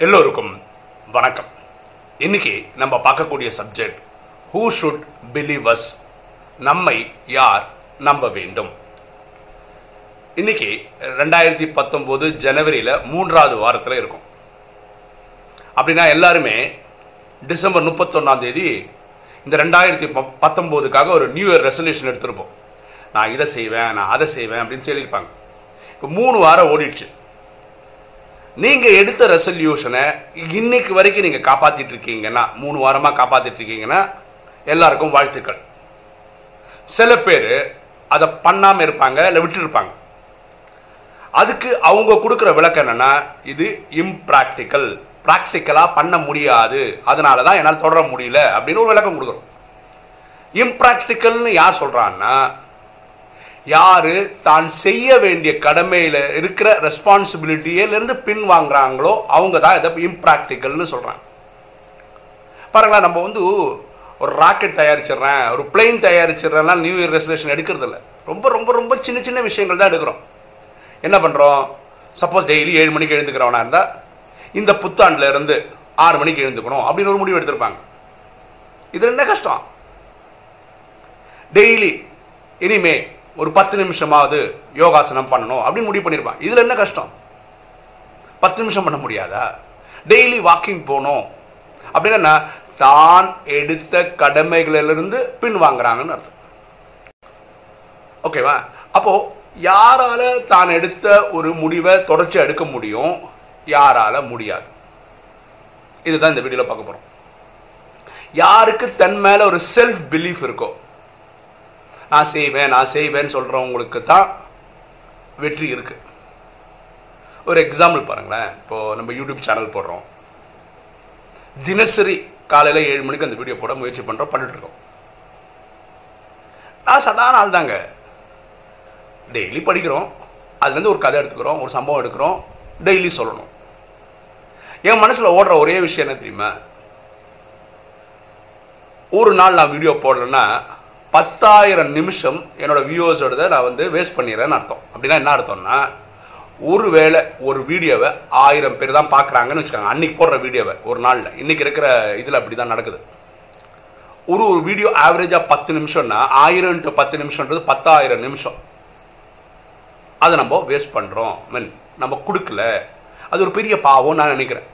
எல்லோருக்கும் வணக்கம். இன்னைக்கு நம்ம பார்க்கக்கூடிய subject who should believe us நம்மை யார் நம்ப வேண்டும்? இன்னைக்கு ரெண்டாயிரத்தி பத்தொம்போது ஜனவரியில் மூன்றாவது வாரத்தில் இருக்கும். அப்படின்னா எல்லாருமே டிசம்பர் முப்பத்தொன்னாம் தேதி இந்த ரெண்டாயிரத்தி ப- பத்தொம்போதுக்காக ஒரு நியூ இயர் ரெசல்யூஷன் எடுத்திருப்போம். நான் இதை செய்வேன் நான் அதை செய்வேன் அப்படின்னு சொல்லியிருப்பாங்க. இப்போ மூணு வாரம் ஓடிடுச்சு. நீங்கள் எடுத்த ரெசல்யூஷனை இன்னைக்கு வரைக்கும் நீங்கள் காப்பாற்றிட்டு இருக்கீங்கன்னா மூணு வாரமாக காப்பாற்றிட்டு இருக்கீங்கன்னா எல்லாருக்கும் வாழ்த்துக்கள். சில பேர் அதை பண்ணாம இருப்பாங்க இல்லை விட்டுருப்பாங்க. அதுக்கு அவங்க கொடுக்குற விளக்கம் என்னன்னா இது இம்ப்ராக்டிக்கல் ப்ராக்டிக்கலாக பண்ண முடியாது. அதனால தான் என்னால் தொடர முடியல அப்படின்னு ஒரு விளக்கம் கொடுக்குறோம். இம்ப்ராக்டிக்கல்னு யார் சொல்கிறான்னா யாரு தான் செய்ய வேண்டிய கடமையில இருக்கிற ரெஸ்பான்சிபிலிட்டியிலிருந்து பின் வாங்குறாங்களோ அவங்க தான் இதை இம்ப்ராக்டிக்கல்னு சொல்றாங்க. பாருங்களா நம்ம வந்து ஒரு ராக்கெட் தயாரிச்சிடுறேன் ஒரு பிளெயின் தயாரிச்சிடுறேன்னா நியூ இயர் ரெசல்யூஷன் எடுக்கிறது இல்லை ரொம்ப ரொம்ப ரொம்ப சின்ன சின்ன விஷயங்கள் தான் எடுக்கிறோம். என்ன பண்ணுறோம் சப்போஸ் டெய்லி ஏழு மணிக்கு எழுந்துக்கிறவனா இருந்தால் இந்த புத்தாண்டில் இருந்து ஆறு மணிக்கு எழுந்துக்கணும் அப்படின்னு ஒரு முடிவு எடுத்திருப்பாங்க. இது என்ன கஷ்டம். டெய்லி இனிமே ஒரு பத்து நிமிஷமாவது யோகாசனம் பண்ணணும் அப்படின்னு முடிவு பண்ணியிருப்பான் இதுல என்ன கஷ்டம்? பத்து நிமிஷம் பண்ண முடியாதா? டெய்லி வாக்கிங் போகணும். அப்படின்னா தான் எடுத்த கடமைகளிலிருந்து பின் வாங்குறாங்கன்னு அர்த்தம். ஓகேவா அப்போ யாரால தான் எடுத்த ஒரு முடிவை தொடர்ச்சி எடுக்க முடியும்? யாரால முடியாது. இதுதான் இந்த வீடியோல பார்க்க போறோம். யாருக்கு தன் மேல ஒரு செல்ஃப் பிலீஃப் இருக்கோ நான் செய்வேன் நான் செய்வேன் சொல்கிறவங்களுக்கு தான் வெற்றி இருக்கு. ஒரு எக்ஸாம்பிள் பாருங்களேன். இப்போது நம்ம யூடியூப் சேனல் போடுறோம். தினசரி காலையில் ஏழு மணிக்கு அந்த வீடியோ போட முயற்சி பண்ணுறோம் பண்ணிட்டுருக்கோம் நான் சாதாரண ஆள் தாங்க. டெய்லி படிக்கிறோம். அதுலேருந்து ஒரு கதை எடுத்துக்கிறோம் ஒரு சம்பவம் எடுக்கிறோம் டெய்லி சொல்லணும். என் மனசில் ஓடுற ஒரே விஷயம் என்ன தெரியுமா? ஒரு நாள் நான் வீடியோ போடலன்னா பத்தாயிரம் நிமிஷம் என்னோட வியூவர்ஸோட நான் வந்து வேஸ்ட் பண்ணிடுறேன்னு அர்த்தம். அப்படின்னா என்ன அர்த்தம்னா ஒருவேளை ஒரு வீடியோவை ஆயிரம் பேர் தான் பார்க்குறாங்கன்னு வச்சுக்கோங்க. அன்றைக்கி போடுற வீடியோவை ஒரு நாளில். இன்றைக்கி இருக்கிற இதில் அப்படி தான் நடக்குது. ஒரு ஒரு வீடியோ ஆவரேஜாக பத்து நிமிஷம்னா ஆயிரம் டு பத்து நிமிஷம்ன்றது பத்தாயிரம் நிமிஷம். அதை நம்ம வேஸ்ட் பண்ணுறோம் மீன் நம்ம கொடுக்கல. அது ஒரு பெரிய பாவம் நான் நினைக்கிறேன்.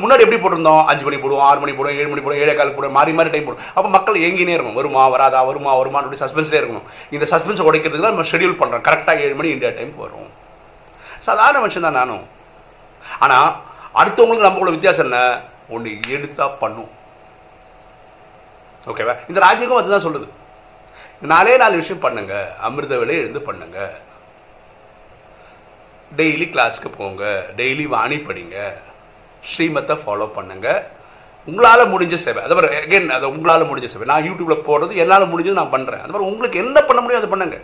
முன்னாடி எப்படி போட்டிருந்தோம்? அஞ்சு மணி போடுவோம் ஆறு மணி போடுவோம் ஏழு மணி போடுவோம் ஏழே கால் போடுவோம் மாறி மாறி டைம் போடுவோம். அப்போ மக்கள் ஏங்கினே இருக்கும் வருமா வராதா வருமா வருமான்னு அப்படி சஸ்பென்ஸ்லேயே இருக்கணும். இந்த சஸ்பென்ஸ் உடைக்கிறதுக்கு தான் நம்ம ஷெடியூல் பண்ணுறோம் கரெக்டாக ஏழு மணி இந்தியா டைம் வரும். சாதாரண மனுஷன் தான் நானும். ஆனால் அடுத்தவங்களுக்கு நம்மளோட வித்தியாசம் என்ன? ஒன்று எடுத்தா பண்ணும். ஓகேவா இந்த ராஜ்யகம் அதுதான் சொல்லுது. நாலே நாலு விஷயம் பண்ணுங்க. அமிர்த வேலை எழுந்து பண்ணுங்க. டெய்லி கிளாஸ்க்கு போங்க. டெய்லி வாணி படிங்க. ஸ்ரீமத்தை ஃபாலோ பண்ணுங்க. உங்களால் முடிஞ்ச சேவை. அது மாதிரி again அது உங்களால் முடிஞ்ச சேவை. நான் யூடியூப்ல போடுறது என்னால் முடிஞ்சது நான் பண்ணுறேன் அது மாதிரி உங்களுக்கு என்ன பண்ண முடியும் அதை பண்ணுங்க.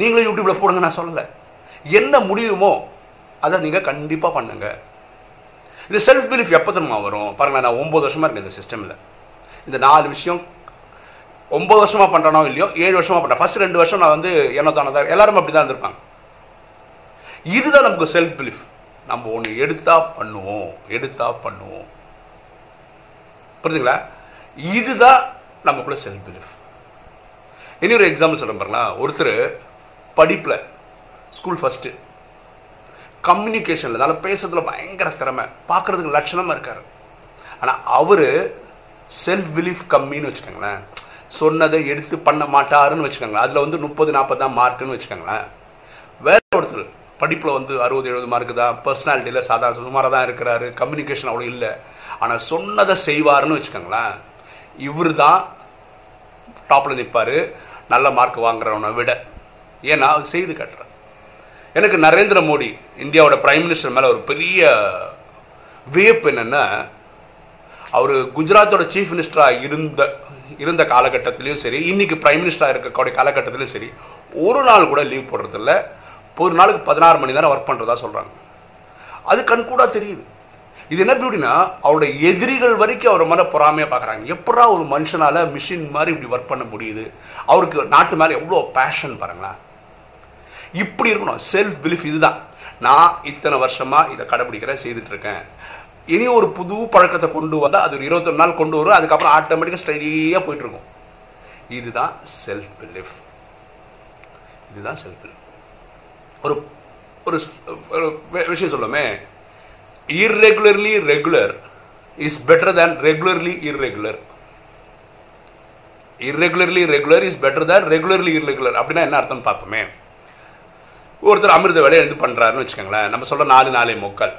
நீங்களும் யூடியூப்ல போடுங்க நான் சொல்லலை. என்ன முடியுமோ அதை நீங்கள் கண்டிப்பாக பண்ணுங்க. இந்த செல்ஃப் பிலீஃப் எப்போ தெரியுமா வரும்? பாருங்களேன் நான் ஒம்பது வருஷமாக இருக்கேன் இந்த சிஸ்டமில் இந்த நாலு விஷயம் ஒம்பது வருஷமா பண்ணுறனோ இல்லையோ ஏழு வருஷமாக பண்ணுறேன் ஃபர்ஸ்ட் ரெண்டு வருஷம் நான் வந்து என்ன தானே எல்லாரும் அப்படி தான் இருந்திருப்பாங்க. இதுதான் நமக்கு செல்ஃப் பிலீஃப் நம்ம ஒன்று எடுத்தா பண்ணுவோம் எடுத்தா பண்ணுவோம். புரியுதுங்களா இதுதான் நமக்குள்ள செல்ஃப் பிலீஃப் இனி ஒரு எக்ஸாம்பிள் சொல்கிறேன் பாருங்களா. ஒருத்தர் படிப்புல ஸ்கூல் ஃபர்ஸ்ட் கம்யூனிகேஷன்ல நல்ல பேசுறதுல பயங்கர திறமை. பார்க்குறதுக்கு லட்சணமா இருக்காரு. ஆனா அவரு செல்ஃப் பிலீஃப் கம்மின்னு வச்சுக்கோங்களேன். சொன்னதை எடுத்து பண்ண மாட்டாருன்னு வச்சுக்கோங்களேன். அதுல வந்து முப்பது நாற்பது தான் மார்க்குன்னு வச்சுக்கோங்களேன். வேற ஒருத்தர் படிப்பில் வந்து அறுபது எழுபது மார்க்கு தான். பர்சனாலிட்டியில் சாதாரண சுமாராக தான் இருக்கிறாரு. கம்யூனிகேஷன் அவ்வளோ இல்லை. ஆனால் சொன்னதை செய்வாருன்னு வச்சுக்கோங்களேன். இவர் தான் டாப்பில் நிற்பாரு நல்ல மார்க் வாங்குறவனை விட. ஏன்னா அவர் செய்து கட்டுறார். எனக்கு நரேந்திர மோடி இந்தியாவோட பிரைம் மினிஸ்டர் மேலே ஒரு பெரிய வியப்பு என்னென்னா அவர் குஜராத்தோட சீஃப் மினிஸ்டராக இருந்த இருந்த காலகட்டத்திலையும் சரி இன்னைக்கு பிரைம் மினிஸ்டராக இருக்கக்கூடிய காலகட்டத்திலையும் சரி ஒரு நாள் கூட லீவ் போடுறதில்ல. ஒரு நாளுக்கு பதினாறு மணி நேரம் ஒர்க் பண்ணுறதா சொல்கிறாங்க அது கண்கூடாக தெரியுது. இது என்ன எப்படின்னா அவருடைய எதிரிகள் வரைக்கும் அவர் மேலே பொறாமையாக பார்க்குறாங்க எப்படா ஒரு மனுஷனால மிஷின் மாதிரி இப்படி ஒர்க் பண்ண முடியுது? அவருக்கு நாட்டு மேலே எவ்வளோ பேஷன் பாருங்களேன். இப்படி இருக்கணும். செல்ஃப் பிலீஃப் இதுதான். நான் இத்தனை வருஷமாக இதை கடைபிடிக்கிறேன் செய்துட்டு இருக்கேன் இனி ஒரு புது பழக்கத்தை கொண்டு வந்தால் அது ஒரு இருபத்தொரு நாள் கொண்டு வரும். அதுக்கப்புறம் ஆட்டோமேட்டிக்காக ஸ்டடியாக போயிட்டுருக்கும். இதுதான் செல்ஃப் பிலீஃப் இதுதான் செல்ஃப் பிலீஃப் ஒரு ஒரு விஷயம் சொல்லுமே irregularly regular is better than regularly irregular irregularly regular is better than regularly irregular அப்படின்னா என்ன அர்த்தம் பார்ப்போமே. ஒருத்தர் அமிர்த வேலை எழுந்து பண்றாருன்னு வச்சுக்கோங்களேன். நம்ம சொல்ற நாலு நாளை முக்கால்.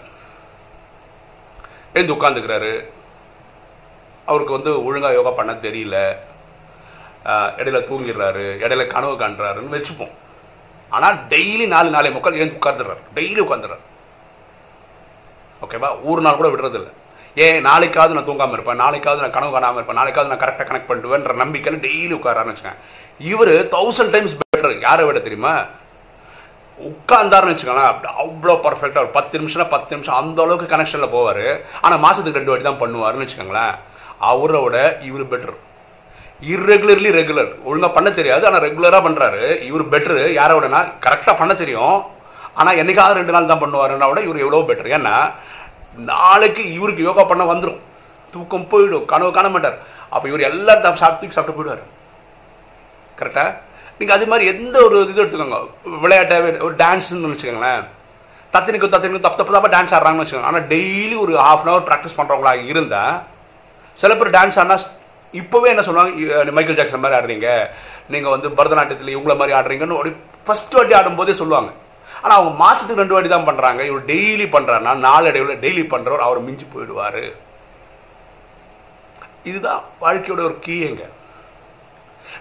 எழுந்து உட்காந்துக்கிறாரு அவருக்கு வந்து ஒழுங்கா யோகா பண்ண தெரியல. இடையில தூங்கிடுறாரு. இடையில கனவு காண்றாருன்னு வச்சுப்போம். ஆனால் டெய்லி நாலு நாளை முக்கால் எழுந்து உட்காந்துடுறாரு டெய்லி உட்காந்துடுறாரு ஓகேவா ஒரு நாள் கூட விடுறதில்ல. ஏன்? நாளைக்காவது நான் தூங்காமல் இருப்பேன். நாளைக்காவது நான் கனவு காணாமல் இருப்பேன். நாளைக்காவது நான் கரெக்டாக கனெக்ட் பண்ணிடுவேன்ற நம்பிக்கையில் டெய்லி உட்காரான்னு வச்சுக்கேன் இவர் தௌசண்ட் டைம்ஸ் பெட்டர் யாரை விட தெரியுமா? உட்கார்ந்தாருன்னு வச்சுக்கோங்களேன். அவ்வளோ பர்ஃபெக்டாக ஒரு பத்து நிமிஷம் பத்து நிமிஷம் அந்த அளவுக்கு கனெக்ஷனில் போவார். ஆனால் மாதத்துக்கு ரெண்டு வாட்டி தான் பண்ணுவாருன்னு வச்சுக்கோங்களேன். அவரை விட இவர் பெட்டர் இர்ரெகுலர்லி ரெகுலர் ஒழுங்காக பண்ண தெரியாது ஆனால் ரெகுலராக பண்ணுறாரு இவர் பெட்டரு யாரை விடனா? கரெக்டாக பண்ண தெரியும். ஆனால் என்னைக்காவது ரெண்டு நாள் தான் பண்ணுவாருன்னா விட இவர் எவ்வளோ பெட்டர் ஏன்னா நாளைக்கு இவருக்கு யோகா பண்ண வந்துடும் தூக்கம் போயிடும். கனவு காண மாட்டார். அப்போ இவர் எல்லாரும் சாப்பிட்டு சாப்பிட்டு போயிடுவார். கரெக்டாக நீங்கள் அது மாதிரி எந்த ஒரு இது எடுத்துக்கோங்க. விளையாட்டாவே ஒரு டான்ஸ்னு வச்சுக்கோங்களேன். தத்தினிக்கு தத்தினிக்கு தப்பு தப்பு தப்பா டான்ஸ் ஆடுறாங்கன்னு வச்சுக்கோங்க. ஆனால் டெய்லி ஒரு ஹாஃப் அன் ஹவர் ப்ராக்டிஸ் பண்ணுறவங்களா இருந்தால் சில பேர் டான்ஸ் ஆடினா இப்போவே என்ன சொல்லுவாங்க மைக்கேல் ஜாக்சன் மாதிரி ஆடுறீங்க. நீங்கள் வந்து பரதநாட்டியத்தில் இவங்கள மாதிரி ஆடுறீங்கன்னு ஒரு ஃபர்ஸ்ட் வாட்டி ஆடும்போதே சொல்லுவாங்க. ஆனால் அவங்க மாதத்துக்கு ரெண்டு வாட்டி தான் பண்ணுறாங்க இவர் டெய்லி பண்ணுறாருன்னா நாளடைவில் டெய்லி பண்ணுறவர் அவர் மிஞ்சி போயிடுவார். இதுதான் வாழ்க்கையோட ஒரு கீயங்க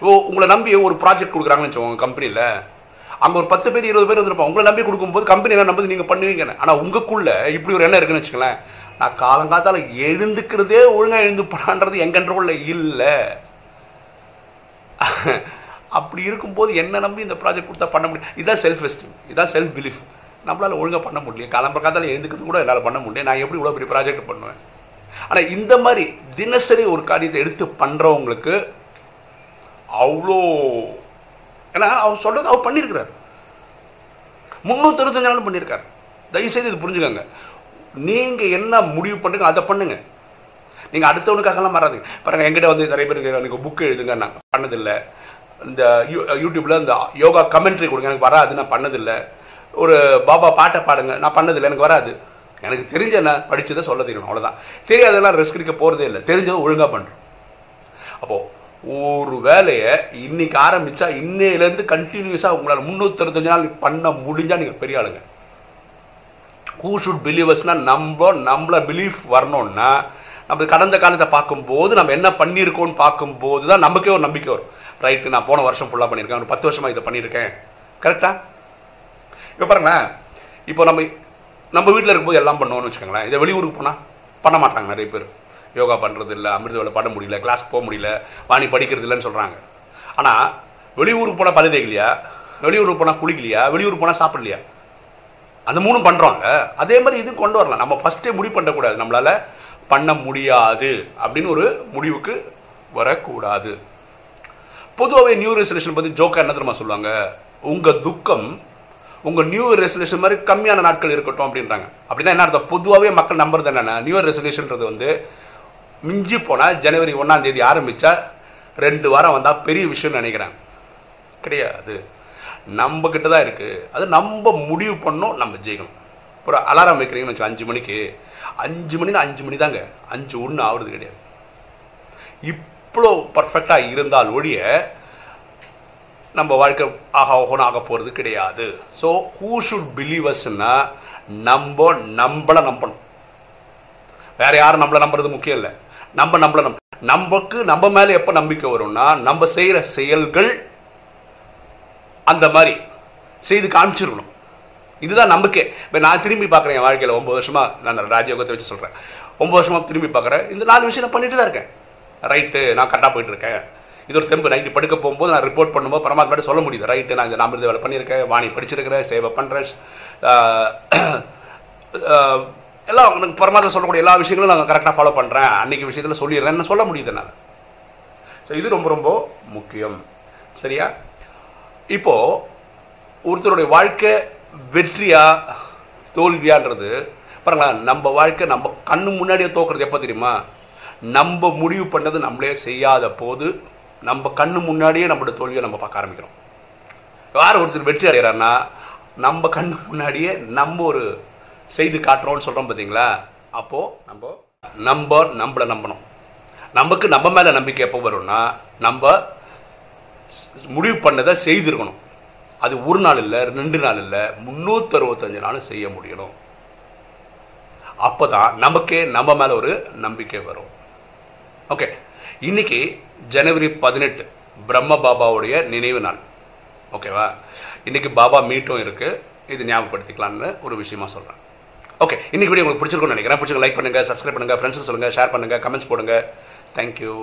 ஓ உங்களை நம்பி ஒரு ப்ராஜெக்ட் கொடுக்குறாங்கன்னு வச்சுக்கோங்க கம்பெனியில் அங்கே ஒரு பத்து பேர் இருபது பேர் வந்திருப்பாங்க உங்களை நம்பி கொடுக்கும்போது கம்பெனி என்ன நம்பி நீங்கள் பண்ணுவீங்க ஆனால் உங்களுக்குள்ள இப்படி ஒரு எண்ணம் இருக்குன்னு வச்சுக்கலேன் நான் காலங்காத்தால எழுந்துக்கிறதே ஒழுங்காக எழுந்து பண்ணான்றது இல்லை. அப்படி இருக்கும்போது என்ன நம்பி இந்த ப்ராஜெக்ட் கொடுத்தா பண்ண முடியும்? இதான் செல்ஃப் எஸ்டீம் இதான் செல்ஃப் பிலீஃப் நம்மளால் ஒழுங்காக பண்ண முடியல காலம்பர எழுந்துக்கிறது கூட என்னால் பண்ண முடியும் நான் எப்படி இவ்வளோ பெரிய ப்ராஜெக்ட் பண்ணுவேன்? ஆனால் இந்த மாதிரி தினசரி ஒரு காரியத்தை எடுத்து பண்ணுறவங்களுக்கு அவ்வளோ ஏன்னா அவர் சொல்கிறது அவர் பண்ணியிருக்கிறார். முந்நூற்றி நாளும் பண்ணியிருக்காரு. தயவுசெய்து இது புரிஞ்சுக்கோங்க. நீங்கள் என்ன முடிவு பண்ணுங்க அதை பண்ணுங்க. நீங்கள் அடுத்தவனுக்காகலாம் மாறாதீங்க. பாருங்கள் எங்கிட்ட வந்து நிறைய பேருக்கு எனக்கு புக்கு எழுதுங்க நான் பண்ணதில்லை. இந்த யூ- யூடியூப்ல இந்த யோகா கமெண்ட்ரி கொடுங்க எனக்கு வராது நான் பண்ணதில்லை. ஒரு பாபா பாட்டை பாடுங்க நான் பண்ணதில்லை எனக்கு வராது. எனக்கு தெரிஞ்ச நான் படித்ததை சொல்ல தெரியும் அவ்வளவுதான். தெரியாதெல்லாம் ரிஸ்க் எடுக்க போகிறதே இல்லை தெரிஞ்சதை ஒழுங்காக பண்ணுறோம் அப்போது ஒரு வேலையை இன்னைக்கு ஆரம்பித்தா இன்னையிலேருந்து கண்டினியூஸாக உங்களால் முந்நூற்றஞ்சு நாள் பண்ண முடிஞ்சால் நீங்கள் பெரிய ஆளுங்க. ஹூ ஷுட் பிலீவர்ஸ்னா நம்ம நம்மள பிலீஃப் வரணும்னா நம்ம கடந்த காலத்தை பார்க்கும்போது நம்ம என்ன பண்ணியிருக்கோம்னு பார்க்கும்போது தான் நமக்கே ஒரு நம்பிக்கை வரும். ரைட்டு நான் போன வருஷம் ஃபுல்லாக பண்ணியிருக்கேன். ஒரு பத்து வருஷமாக இதை பண்ணியிருக்கேன். கரெக்டா இப்போ பாருங்களேன். இப்போ நம்ம நம்ம வீட்டில் இருக்கும்போது எல்லாம் பண்ணுவோம்னு வச்சுக்கோங்களேன். இதை வெளியூருக்கு போனால் பண்ண மாட்டாங்க நிறைய பேர். யோகா பண்ணுறது இல்லை அமிர்த வேலை பண்ண முடியல கிளாஸ் போக முடியல வாணி படிக்கிறது இல்லைன்னு சொல்கிறாங்க ஆனால் வெளியூருக்கு போனால் பழுதே இல்லையா? வெளியூருக்கு போனால் குளிக்கலையா? வெளியூருக்கு போனால் சாப்பிடலையா? அந்த மூணும் பண்ணுறாங்க அதே மாதிரி இதுவும் கொண்டு வரலாம். நம்ம ஃபஸ்ட்டே முடிவு பண்ணக்கூடாது. நம்மளால் பண்ண முடியாது அப்படின்னு ஒரு முடிவுக்கு வரக்கூடாது. பொதுவாகவே நியூ ரெசல்யூஷன் பற்றி ஜோக்கா என்ன தெரியுமா சொல்லுவாங்க? உங்கள் துக்கம் உங்கள் நியூ ரெசல்யூஷன் மாதிரி கம்மியான நாட்கள் இருக்கட்டும் அப்படின்றாங்க. அப்படின்னா என்ன அர்த்தம்? பொதுவாகவே மக்கள் நம்புறது என்னென்ன நியூ இயர் ரெசல்யூஷன்ன்றது வந்து மிஞ்சி போனால் ஜனவரி ஒன்றாம் தேதி ஆரம்பித்தா ரெண்டு வாரம் வந்தால் பெரிய விஷயம்னு நினைக்கிறாங்க. கிடையாது. நம்ம கிட்ட தான் இருக்கு. அது நம்ம முடிவு பண்ணோம் நம்ம ஜெயிக்கணும். ஒரு அலாரம் வைக்கிறீங்கன்னு வச்சு அஞ்சு மணிக்கு. அஞ்சு மணினா அஞ்சு மணி தாங்க அஞ்சு ஒன்று ஆகுறது கிடையாது. இவ்வளோ பர்ஃபெக்டாக இருந்தால் ஒழிய நம்ம வாழ்க்கை ஆக ஓகணும் ஆக போகிறது கிடையாது. ஸோ ஹூ ஷுட் பிலீவர்ஸ்னா நம்ம நம்மளை நம்பணும். வேற யாரும் நம்மளை நம்புறது முக்கியம் இல்லை. நம்ம நம்மளை நம்ப நமக்கு நம்ம மேல எப்போ நம்பிக்கை வரும்னா நம்ம செய்யற செயல்கள் அந்த மாதிரி செய்து காமிச்சிருக்கணும். இதுதான் நம்பிக்கை இப்போ நான் திரும்பி பார்க்குறேன் என் வாழ்க்கையில் ஒம்பது வருஷமாக நான் ராஜயோகத்தை வச்சு சொல்கிறேன் ஒம்பது வருஷமாக திரும்பி பார்க்குறேன். இந்த நாலு விஷயம் நான் பண்ணிட்டு தான் இருக்கேன். ரைட்டு நான் கரெக்டாக போயிட்டு இருக்கேன். இது ஒரு தெம்பு. நைட்டு படுக்க போகும்போது நான் ரிப்போர்ட் பண்ணும்போது பரமாத்மாட்ட சொல்ல முடியுது. ரைட்டு நான் இந்த நாமிருத வேலை பண்ணியிருக்கேன். வாணி படிச்சிருக்கிறேன். சேவை பண்ணுறேன் எல்லாம் எனக்கு பரமாத்மா சொல்லக்கூடிய எல்லா விஷயங்களும் நான் கரெக்டாக ஃபாலோ பண்ணுறேன் அன்னைக்கு விஷயத்தில் சொல்லிடுறேன்னு சொல்ல முடியுது நான் ஸோ இது ரொம்ப ரொம்ப முக்கியம். சரியா? இப்போ ஒருத்தருடைய வாழ்க்கை வெற்றியா தோல்வியான்றது? பாருங்களேன் நம்ம வாழ்க்கை நம்ம கண்ணு முன்னாடியே தோக்குறது எப்போ தெரியுமா? நம்ம முடிவு பண்ணது நம்மளே செய்யாத போது நம்ம கண்ணு முன்னாடியே நம்மளோட தோல்வியை நம்ம பார்க்க ஆரம்பிக்கிறோம். யார் ஒருத்தர் வெற்றி அடைகிறாருன்னா நம்ம கண்ணு முன்னாடியே நம்ம ஒரு செய்து காட்டுறோம்னு சொல்கிறோம் பார்த்தீங்களா அப்போது நம்ம நம்ம நம்மளை நம்பணும். நமக்கு நம்ம மேலே நம்பிக்கை எப்போ வரும்னா நம்ம முடிவு பண்ணதை செய்திருக்கணும். அது ஒரு நாள் இல்லை ரெண்டு நாள் இல்லை முந்நூற்றி அறுபத்தஞ்சு நாள் செய்ய முடியணும். அப்போ தான் நமக்கே நம்ம மேலே ஒரு நம்பிக்கை வரும். ஓகே இன்னைக்கு ஜனவரி பதினெட்டு பிரம்ம பாபாவுடைய நினைவு நாள். ஓகேவா இன்னைக்கு பாபா மீட்டும் இருக்குது இது ஞாபகப்படுத்திக்கலாம்னு ஒரு விஷயமா சொல்கிறேன் ஓகே இன்னைக்கு வீடியோ உங்களுக்கு பிடிச்சிருக்கும்னு நினைக்கிறேன். பிடிச்சிருக்க லைக் பண்ணுங்கள் சப்ஸ்கிரைப் பண்ணுங்க ஃப்ரெண்ட்ஸுக்கு சொல்லுங்கள் ஷேர் பண்ணுங்கள் கமெண்ட்ஸ் போடுங்க. தேங்க்யூ